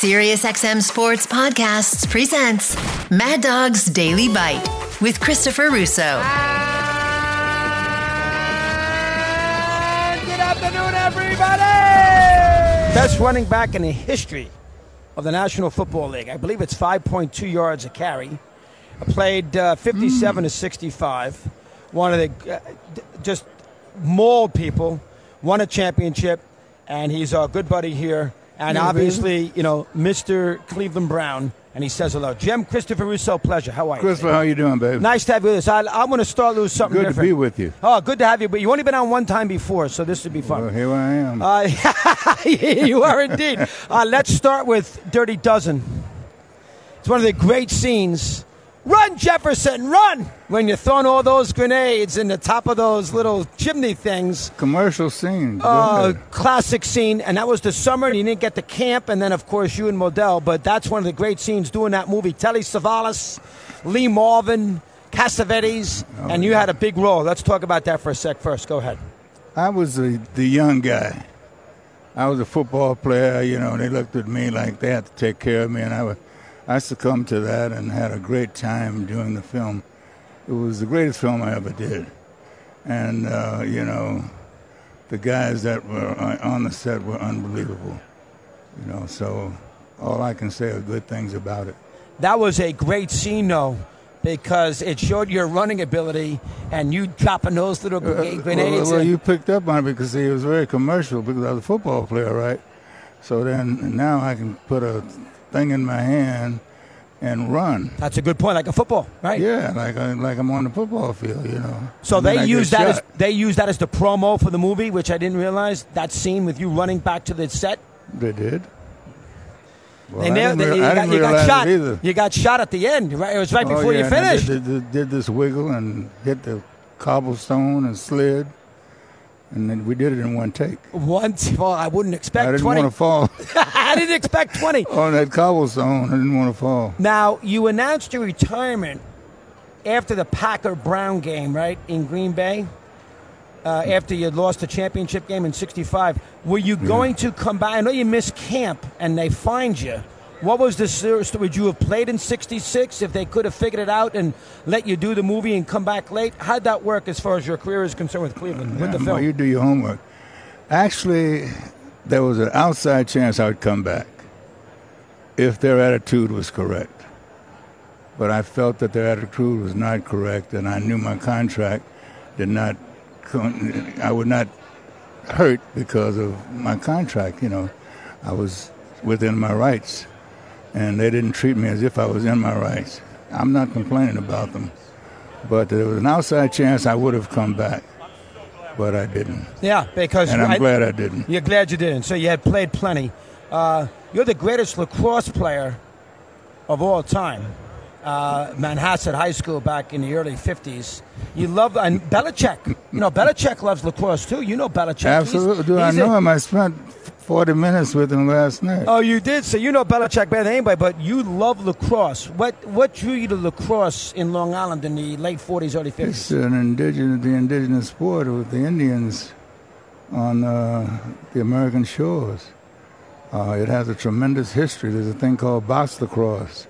SiriusXM Sports Podcasts presents Mad Dog's Daily Bite with Christopher Russo. Good afternoon, everybody! Best running back in the history of the National Football League. I believe it's 5.2 yards a carry. Played uh, 57 to 65. One of the uh, just mauled people. Won a championship, and he's our good buddy here. And Yeah, obviously, you know, Mr. Cleveland Brown. And he says hello. Jim Christopher Russo, pleasure. How are you? Christopher, how you doing, babe? Nice to have you with us. I, I'm going to start with something Good to be with you. Oh, good to have you. But you only been on one time before, so this would be fun. Well, here I am. Uh, you are indeed. Uh, let's start with Dirty Dozen. It's one of the great scenes. Run, Jefferson, run! When you're throwing all those grenades in the top of those little chimney things. Commercial scene. Uh, classic scene, and that was the summer, and you didn't get to camp, and then, of course, you and Modell, but that's one of the great scenes doing that movie. Telly Savalas, Lee Marvin, Cassavetes, and you had a big role. Let's talk about that for a sec first. Go ahead. I was the, the young guy. I was a football player, you know, they looked at me like they had to take care of me, and I, wa- I succumbed to that and had a great time doing the film. It was the greatest film I ever did. And, uh, you know, the guys that were on on the set were unbelievable. You know, so all I can say are good things about it. That was a great scene, though, because it showed your running ability and you dropping those little grenades. Well, well, you picked up on it because it was very commercial because I was a football player, right? So then now I can put a thing in my hand and run. That's a good point, like a football, right? Yeah, like I, like I'm on the football field, you know. So And they use that as they use that as the promo for the movie, which I didn't realize. That scene with you running back to the set. They did. Well, They nailed didn't You got, you got shot. it either. You got shot at the end. Right? It was right Oh, before yeah, you finished. Did, did, did this wiggle and hit the cobblestone and slid, and then we did it in one take. Once, well, I wouldn't expect. I didn't twenty. want to fall I didn't expect twenty. on that cobblestone. I didn't want to fall. Now, you announced your retirement after the Packer Brown game, right, in Green Bay? Uh, after you lost the championship game in 65. Were you going to come back? I know you missed camp and they fined you. What was the serious? Would you have played in 66 if they could have figured it out and let you do the movie and come back late? How'd that work as far as your career is concerned with Cleveland, with the Yeah, film? well, you do your homework. Actually, there was an outside chance I would come back if their attitude was correct. But I felt that their attitude was not correct, and I knew my contract did not. I would not hurt because of my contract. You know, I was within my rights, and they didn't treat me as if I was in my rights. I'm not complaining about them, but there was an outside chance I would have come back, but I didn't. yeah, because And I'm I- glad I didn't. You're glad you didn't. So you had played plenty. Uh, you're the greatest lacrosse player of all time. Uh, Manhasset High School back in the early 50s. You love, and Belichick. You know, Belichick loves lacrosse too. You know Belichick. Absolutely. Do I he's a- know him? I spent 40 minutes with him last night. Oh, you did. So you know Belichick better than anybody, but you love lacrosse. What what drew you to lacrosse in Long Island in the late 40s, early 50s? It's an indigenous, the indigenous sport with the Indians on uh, the American shores. Uh, it has a tremendous history. There's a thing called box lacrosse.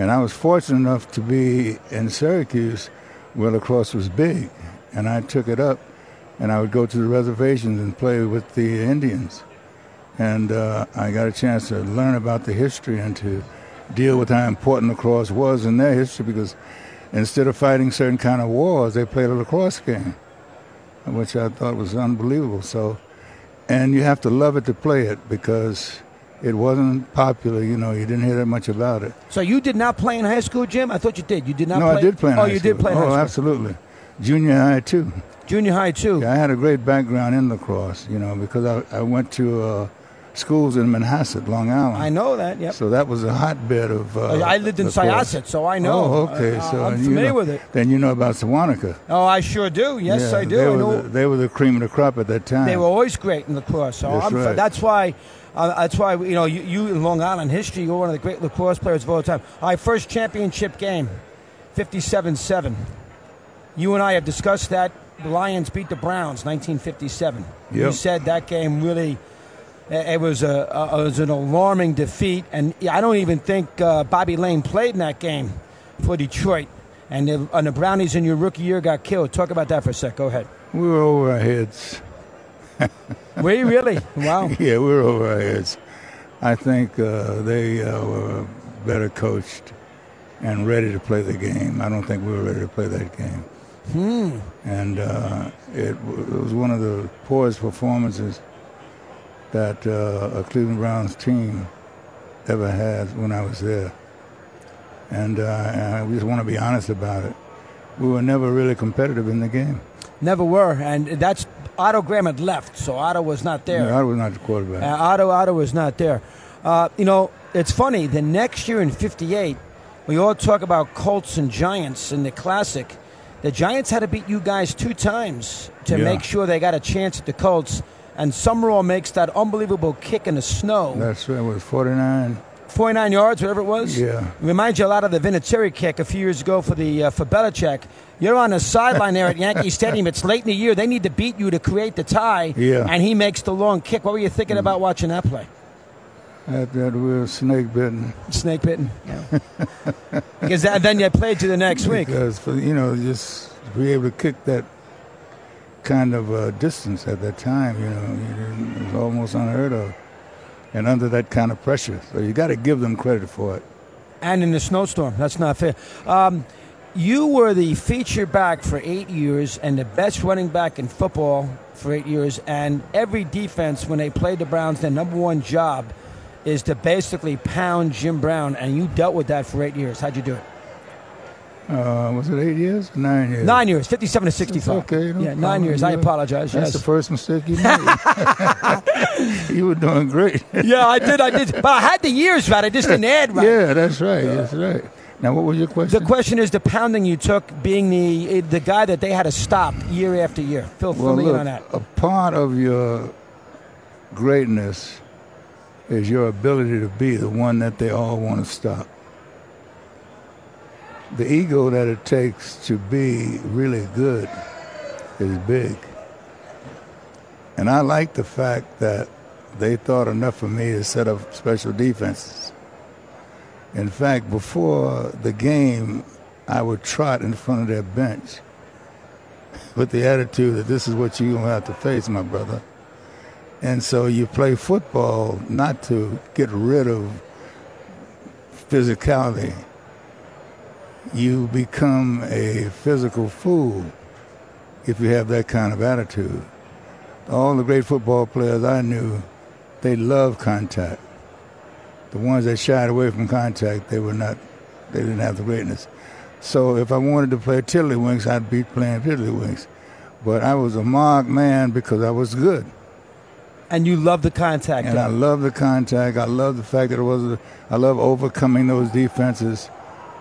And I was fortunate enough to be in Syracuse where lacrosse was big. And I took it up and I would go to the reservations and play with the Indians. And uh, I got a chance to learn about the history and to deal with how important lacrosse was in their history because instead of fighting certain kind of wars, they played a lacrosse game, which I thought was unbelievable. So, and you have to love it to play it because it wasn't popular. You know, you didn't hear that much about it. So you did not play in high school, Jim? I thought you did. You did not no, play? I did play in Oh, high you school. did play in oh, absolutely. Junior high too. Junior high, too. Yeah, I had a great background in lacrosse. You know, because I, I went to uh, schools in Manhasset, Long Island. I know that, yep. So that was a hotbed of. Uh, I lived in. Syosset, so I know. Oh, okay. Uh, so I'm you familiar know- with it. Then you know about Sewanhaka. Oh, I sure do. Yes, Yeah, I do. They I were, know. the, they were the cream of the crop at that time. They were always great in lacrosse. So That's I'm, right. that's why. Uh, that's why you know you, you in Long Island history. You're one of the great lacrosse players of all time. Our first championship game, 57-7. You and I have discussed that. The Lions beat the Browns, 1957. You said that game really It was a, a it was an alarming defeat, and I don't even think uh, Bobby Layne played in that game for Detroit. And the, and the Brownies in your rookie year got killed. Talk about that for a sec. Go ahead. We were over our heads. were you really? Wow. yeah, we were over our heads. I think uh, they uh, were better coached and ready to play the game. I don't think we were ready to play that game. Hmm. And uh, it, it, was one of the poorest performances that uh, a Cleveland Browns team ever had when I was there. And uh, I just want to be honest about it. We were never really competitive in the game. Never were, and that's Otto Graham had left, so Otto was not there. Yeah, Otto was not the quarterback. Uh, Otto, Otto was not there. Uh, you know, it's funny. The next year in '58, we all talk about Colts and Giants in the Classic. The Giants had to beat you guys two times to Yeah. make sure they got a chance at the Colts. And Summerall makes that unbelievable kick in the snow, That's right. It was 49. 49 yards, whatever it was. Yeah. Reminds you a lot of the Vinatieri kick a few years ago for the uh, for Belichick. You're on the sideline there at Yankee Stadium. It's late in the year. They need to beat you to create the tie. Yeah. And he makes the long kick. What were you thinking about watching that play? That, that we were snake bitten. Snake bitten. because that, then you played to the next week. Because, you know, just to be able to kick that kind of uh, distance at that time, you know, it was almost unheard of. And under that kind of pressure. So you got to give them credit for it. And in the snowstorm. That's not fair. Um, you were the feature back for eight years and the best running back in football for eight years. And every defense, when they played the Browns, their number one job is to basically pound Jim Brown. And you dealt with that for eight years. How'd you do it? Uh, was it eight years? Nine years. Nine years, 57 to 65. It's okay. no yeah, nine years. I apologize. That's yes. the first mistake you made. you were doing great. yeah, I did. I did. But I had the years right. I just didn't add right. Yeah, that's right. That's right. Now, what was your question? The question is the pounding you took, being the the guy that they had to stop year after year. Phil, well, look, on that. a part of your greatness is your ability to be the one that they all want to stop. The ego that it takes to be really good is big. And I like the fact that they thought enough of me to set up special defenses. In fact, before the game, I would trot in front of their bench with the attitude that this is what you're going to have to face, my brother. And so you play football not to get rid of physicality. You become a physical fool if you have that kind of attitude. All the great football players I knew, they loved contact. The ones that shied away from contact, they were not, they didn't have the greatness. So if I wanted to play tiddlywinks, I'd be playing tiddlywinks. But I was a marked man because I was good. And you love the contact. And I love the contact. I love the fact that it was. A, I love overcoming those defenses.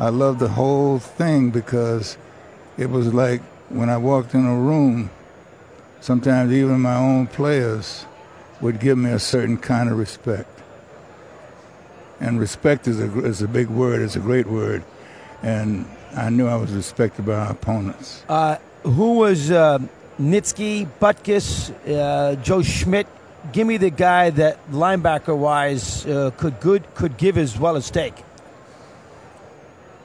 I love the whole thing because it was like when I walked in a room. Sometimes even my own players would give me a certain kind of respect. And respect is a is a big word. It's a great word, and I knew I was respected by our opponents. Uh, who was uh, Nitschke, Butkus, uh, Joe Schmidt? Give me the guy that linebacker wise uh, could good could give as well as take.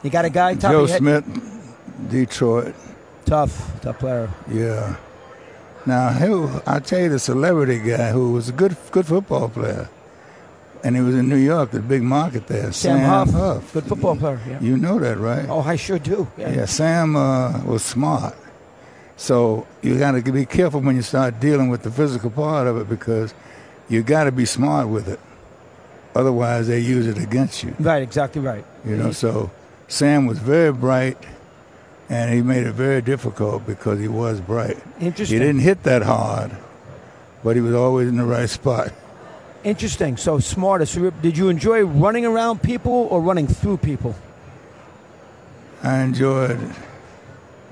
You got a guy top Joe? Schmidt, Detroit. Tough, tough player. Yeah. Now, who I'll tell you the celebrity guy who was a good good football player, and he was in New York, the big market there. Sam, Huff, good football player. Yeah. You know that, right? Oh, I sure do. Yeah. Yeah, Sam uh, was smart. So you got to be careful when you start dealing with the physical part of it because you got to be smart with it. Otherwise, they use it against you. Right, exactly right. You know, so Sam was very bright, and he made it very difficult because he was bright. Interesting. He didn't hit that hard, but he was always in the right spot. Interesting. So smartest. Did you enjoy running around people or running through people? I enjoyed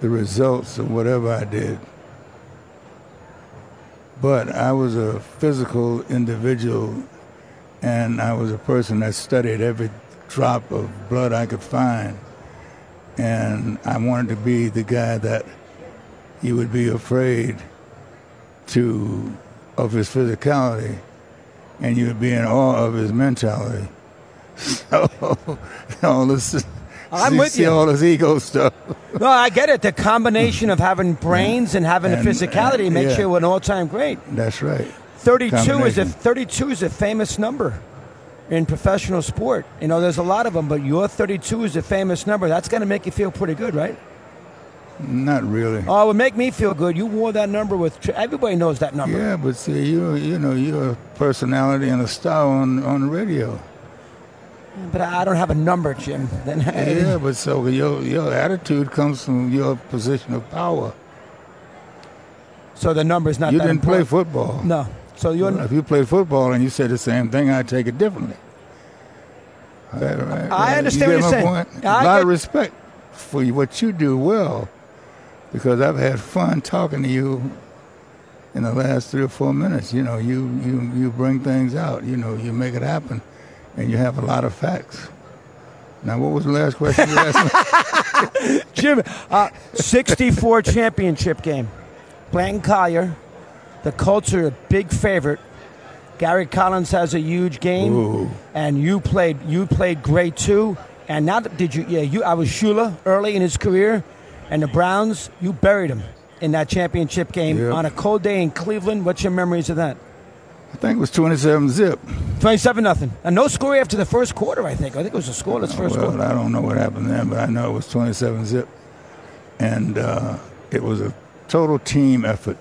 the results of whatever I did. But I was a physical individual, and I was a person that studied every drop of blood I could find. And I wanted to be the guy that you would be afraid to of his physicality and you'd be in awe of his mentality. So all this, I'm you with see you. all this ego stuff. No, I get it. The combination of having brains and having And- the physicality and- makes yeah. you an all-time great. That's right. 32 is a 32 is a famous number in professional sport. You know, there's a lot of them, but your 32 is a famous number. That's going to make you feel pretty good, right? Not really. Oh, it would make me feel good. You wore that number with everybody knows that number. Yeah, but see, you you know you're a personality and a star on on the radio. But I don't have a number, Jim. Then Yeah, but so your your attitude comes from your position of power. so the number's not you didn't play football. No. So you're If you played football and you said the same thing, I'd take it differently. Right, right, I understand you what you're saying. Point? I a lot get- of respect for you, what you do well, because I've had fun talking to you in the last three or four minutes. You know, you you you bring things out. You know, you make it happen, and you have a lot of facts. Now, what was the last question you asked me? Jim, uh, 64 championship game. Blanton Collier, the Colts are a big favorite. Gary Collins has a huge game, Ooh. and you played. You played great too. And now, did you? Yeah, you. I was Shula early in his career, and the Browns. You buried him in that championship game Yep. on a cold day in Cleveland. What's your memories of that? I think it was 27 zip. 27 nothing. And no score after the first quarter. I think. I think it was a scoreless first well, quarter. I don't know what happened then, but I know it was 27 zip. And uh, it was a total team effort.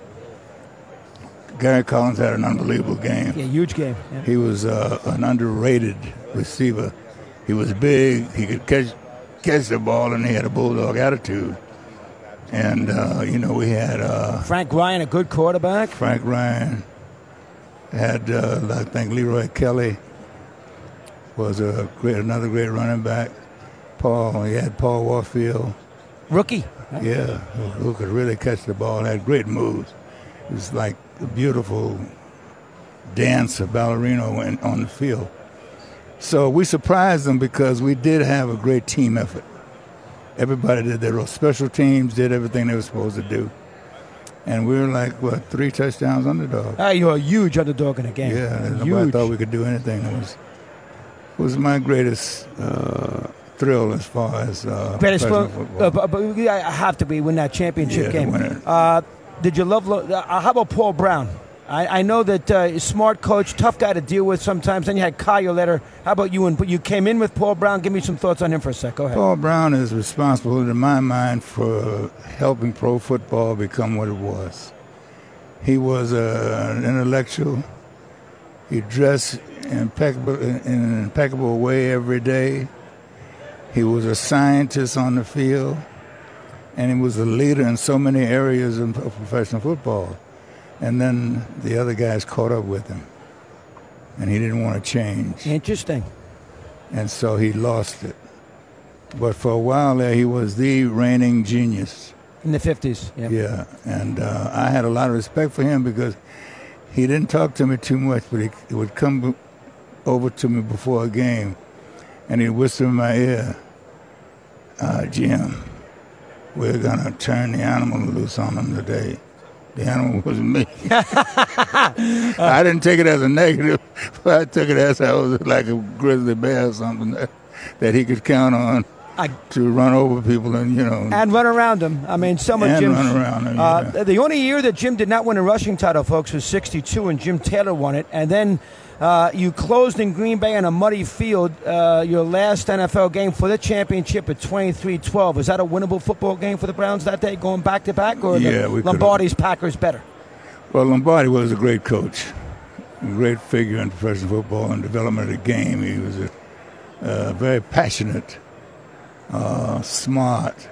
Gary Collins had an unbelievable game. Yeah, huge game. Yeah. He was uh, an underrated receiver. He was big. He could catch catch the ball, and he had a bulldog attitude. And uh, you know, we had uh, Frank Ryan, a good quarterback. Frank Ryan. Had uh, I think Leroy Kelly was a great, another great running back. Paul, he had Paul Warfield. Rookie. Yeah, who, who could really catch the ball, had great moves. It was like a beautiful dance, a ballerino in, on the field. So we surprised them because we did have a great team effort. Everybody did their. Special teams did everything they were supposed to do. And we were like, what, three touchdowns underdog. Ah, you're a huge underdog in the game. Yeah, nobody huge. thought we could do anything. It was, was my greatest uh, thrill as far as uh, Greatest football. uh, but, but I have to be win that championship Yeah, game. Did you love? Uh, how about Paul Brown? I, I know that uh, smart coach, tough guy to deal with sometimes. Then you had Kyle later. How about you? And you came in with Paul Brown. Give me some thoughts on him for a sec. Go ahead. Paul Brown is responsible, in my mind, for helping pro football become what it was. He was uh, an intellectual. He dressed impeccable, in an impeccable way every day. He was a scientist on the field, and he was a leader in so many areas of of professional football. And then the other guys caught up with him, and he didn't want to change Interesting. and so he lost it. But for a while there, he was the reigning genius. In the fifties. Yeah. Yeah, and uh, I had a lot of respect for him because he didn't talk to me too much, but he, he would come b- over to me before a game, and he'd whisper in my ear, uh, "Jim, we're gonna turn the animal loose on them today." The animal was me. I didn't take it as a negative, but I took it as I was like a grizzly bear or something that, that he could count on I, to run over people and you know and run around them. I mean, some of And Jim's. run around him, uh, yeah. The only year that Jim did not win a rushing title, folks, was '62, and Jim Taylor won it. And then uh, you closed in Green Bay on a muddy field. Uh, your last NFL game for the championship at 23-12. Is that a winnable football game for the Browns that day, going back to back, or Yeah, Lombardi's Packers better? Well, Lombardi was a great coach, a great figure in professional football and development of the game. He was a uh, very passionate, uh, smart,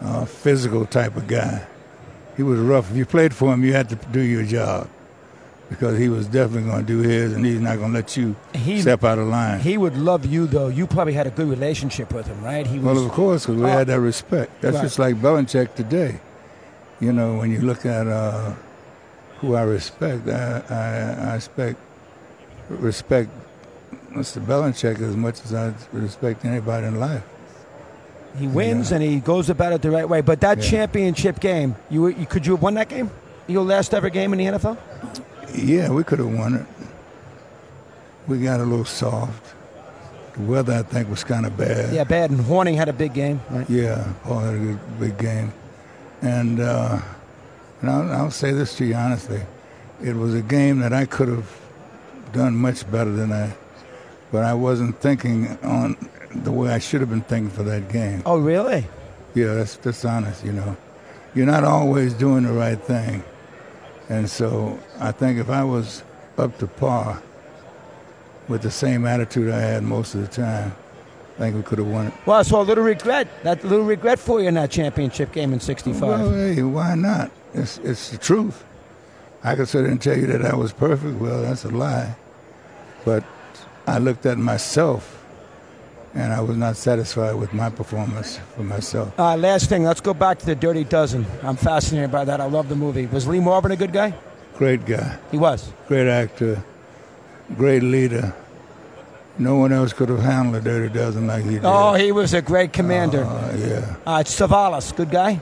uh, physical type of guy. He was rough. If you played for him, you had to do your job because he was definitely going to do his, and he's not going to let you He- step out of line. He would love you, though. You probably had a good relationship with him, right? He was. Well, of course, because we Oh. had that respect. That's Right. just like Belichick today. You know, when you look at uh, who I respect, I, I, I respect respect Mr. Belichick as much as I respect anybody in life. He wins and he goes about it the right way. But that Yeah. championship game, you, you could you have won that game? Your last ever game in the NFL? Yeah, we could have won it. we got a little soft. The weather, I think, was kind of bad. Yeah, bad. And Hornung had a big game. Right? Yeah, Paul had a good, big game. And, uh, and I'll, I'll say this to you honestly. It was a game that I could have done much better than I, but I wasn't thinking on the way I should have been thinking for that game. Oh, really? Yeah, that's that's honest. You know, you're not always doing the right thing, and so I think if I was up to par with the same attitude I had most of the time, I think we could have won it. Well, so a little regret. That little regret for you in that championship game in '65. Well, hey, why not? It's it's the truth. I could sit there and tell you that I was perfect. Well, that's a lie. But I looked at myself, and I was not satisfied with my performance for myself. Uh, last thing, let's go back to the Dirty Dozen. I'm fascinated by that. I love the movie. Was Lee Marvin a good guy? Great guy, He was. great actor, great leader. No one else could have handled a dirty dozen like he did. Oh, he was a great commander. Uh, yeah. Uh, Savalas, good guy.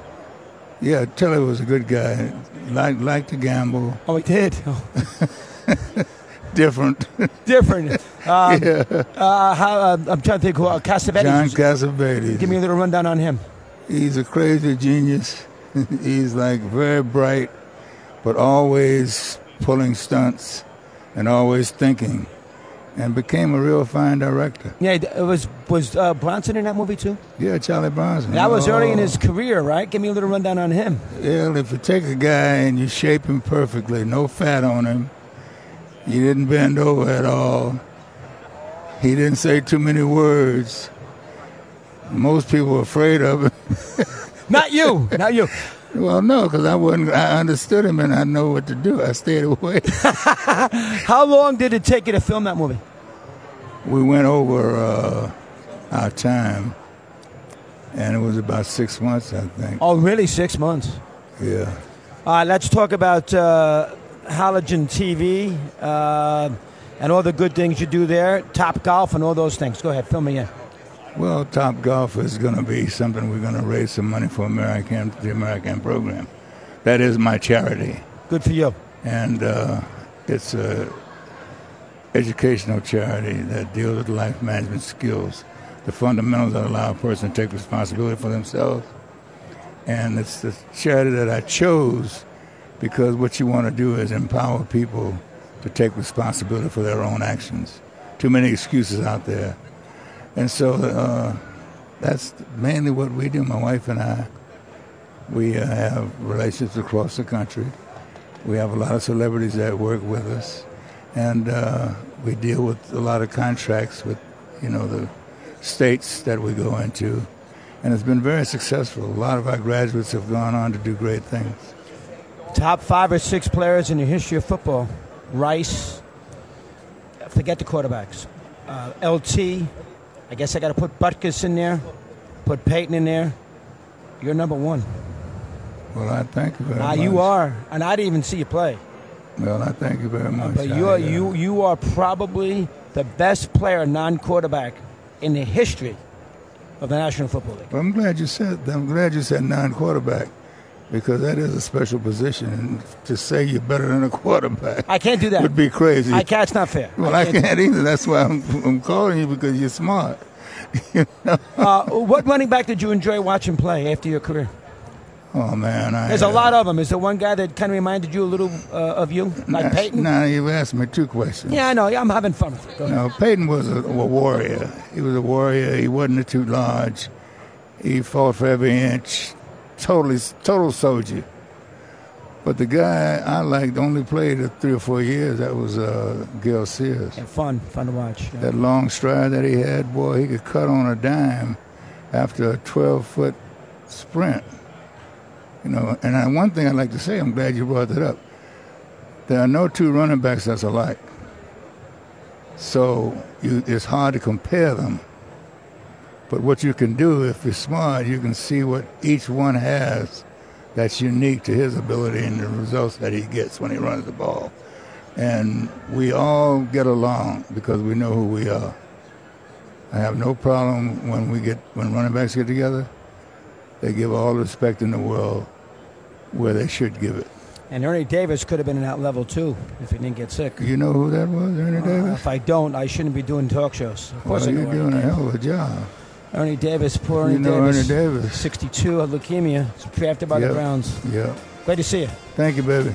Yeah, Telly was a good guy. Liked, liked to gamble. Oh, he did. Oh, Different. different. Um, uh, how, uh, I'm trying to think who uh, Cassavetes. John Cassavetes. Give me a little rundown on him. He's a crazy genius. He's like very bright, but always pulling stunts and always thinking, and became a real fine director. Yeah, it was was uh, Bronson in that movie too. Yeah, Charlie Bronson. That was early in Oh, his career, right? Give me a little rundown on him. Well, if you take a guy and you shape him perfectly, no fat on him, you didn't bend over at all, he didn't say too many words. Most people were afraid of him. Not you, not you. Well, no, because I wasn't. I understood him and I know what to do. I stayed away. How long did it take you to film that movie? we went over uh, our time, and it was about six months, I think. Oh, really? Six months. Yeah. All right, let's talk about uh, Halogen TV uh, and all the good things you do there, Top Golf, and all those things. Go ahead, fill me in. Well, Top Golf is going to be something we're going to raise some money for Amer-I-Can the Amer-I-Can program. That is my charity, Good for you. and uh, it's a educational charity that deals with life management skills, the fundamentals that allow a person to take responsibility for themselves. And it's the charity that I chose because what you want to do is empower people to take responsibility for their own actions. Too many excuses out there. And so uh, that's mainly what we do, my wife and I. We uh, have relationships across the country. We have a lot of celebrities that work with us. And uh, we deal with a lot of contracts with, you know, the states that we go into. And it's been very successful. A lot of our graduates have gone on to do great things. Top five or six players in the history of football. Rice. Forget the quarterbacks. Uh, LT. I guess I got to put Butkus in there. Put Peyton in there. You're number one. Well, I thank you very Ah, much. you are, and I didn't even see you play. Well, I thank you very much. But you are uh, you you are probably the best player non-quarterback in the history of the National Football League. Well, I'm glad you said. I'm glad you said non-quarterback, because that is a special position. And to say you're better than a quarterback I can't do that. would be crazy. I can't. It's not fair. well, I can't either. That's why I'm, I'm calling you because you're smart. Uh, what running back did you enjoy watching play after your career? Oh man, I, There's a uh, lot of them. Is there one guy that kind of reminded you a little uh, of you, like Peyton? Now you've asked me two questions. Yeah, I know. Yeah, I'm having fun with it. Go. No, Peyton was a, a warrior. He was a warrior. He wasn't too large. He fought for every inch. Totally, total soldier. But the guy I liked only played three or four years. That was uh, Gale Sayers. Yeah, fun, fun to watch. Yeah. That long stride that he had, boy, he could cut on a dime after a 12 foot sprint. You know, and I, one thing I'd like to say, I'm glad you brought that up. There are no two running backs that's alike. So you, it's hard to compare them. But what you can do, if you're smart, you can see what each one has that's unique to his ability and the results that he gets when he runs the ball. And we all get along because we know who we are. I have no problem when we get when running backs get together. They give all the respect in the world where they should give it. And Ernie Davis could have been in that level too if he didn't get sick. You know who that was, Ernie Uh, Davis? if I don't, I shouldn't be doing talk shows. Of course, well, I you're Ernie doing a Davis. hell of a job. Ernie Davis, poor Ernie You know Davis. Ernie Davis. 62 had leukemia. He's drafted by Yep. the Browns. Yeah. Great to see you. Thank you, baby.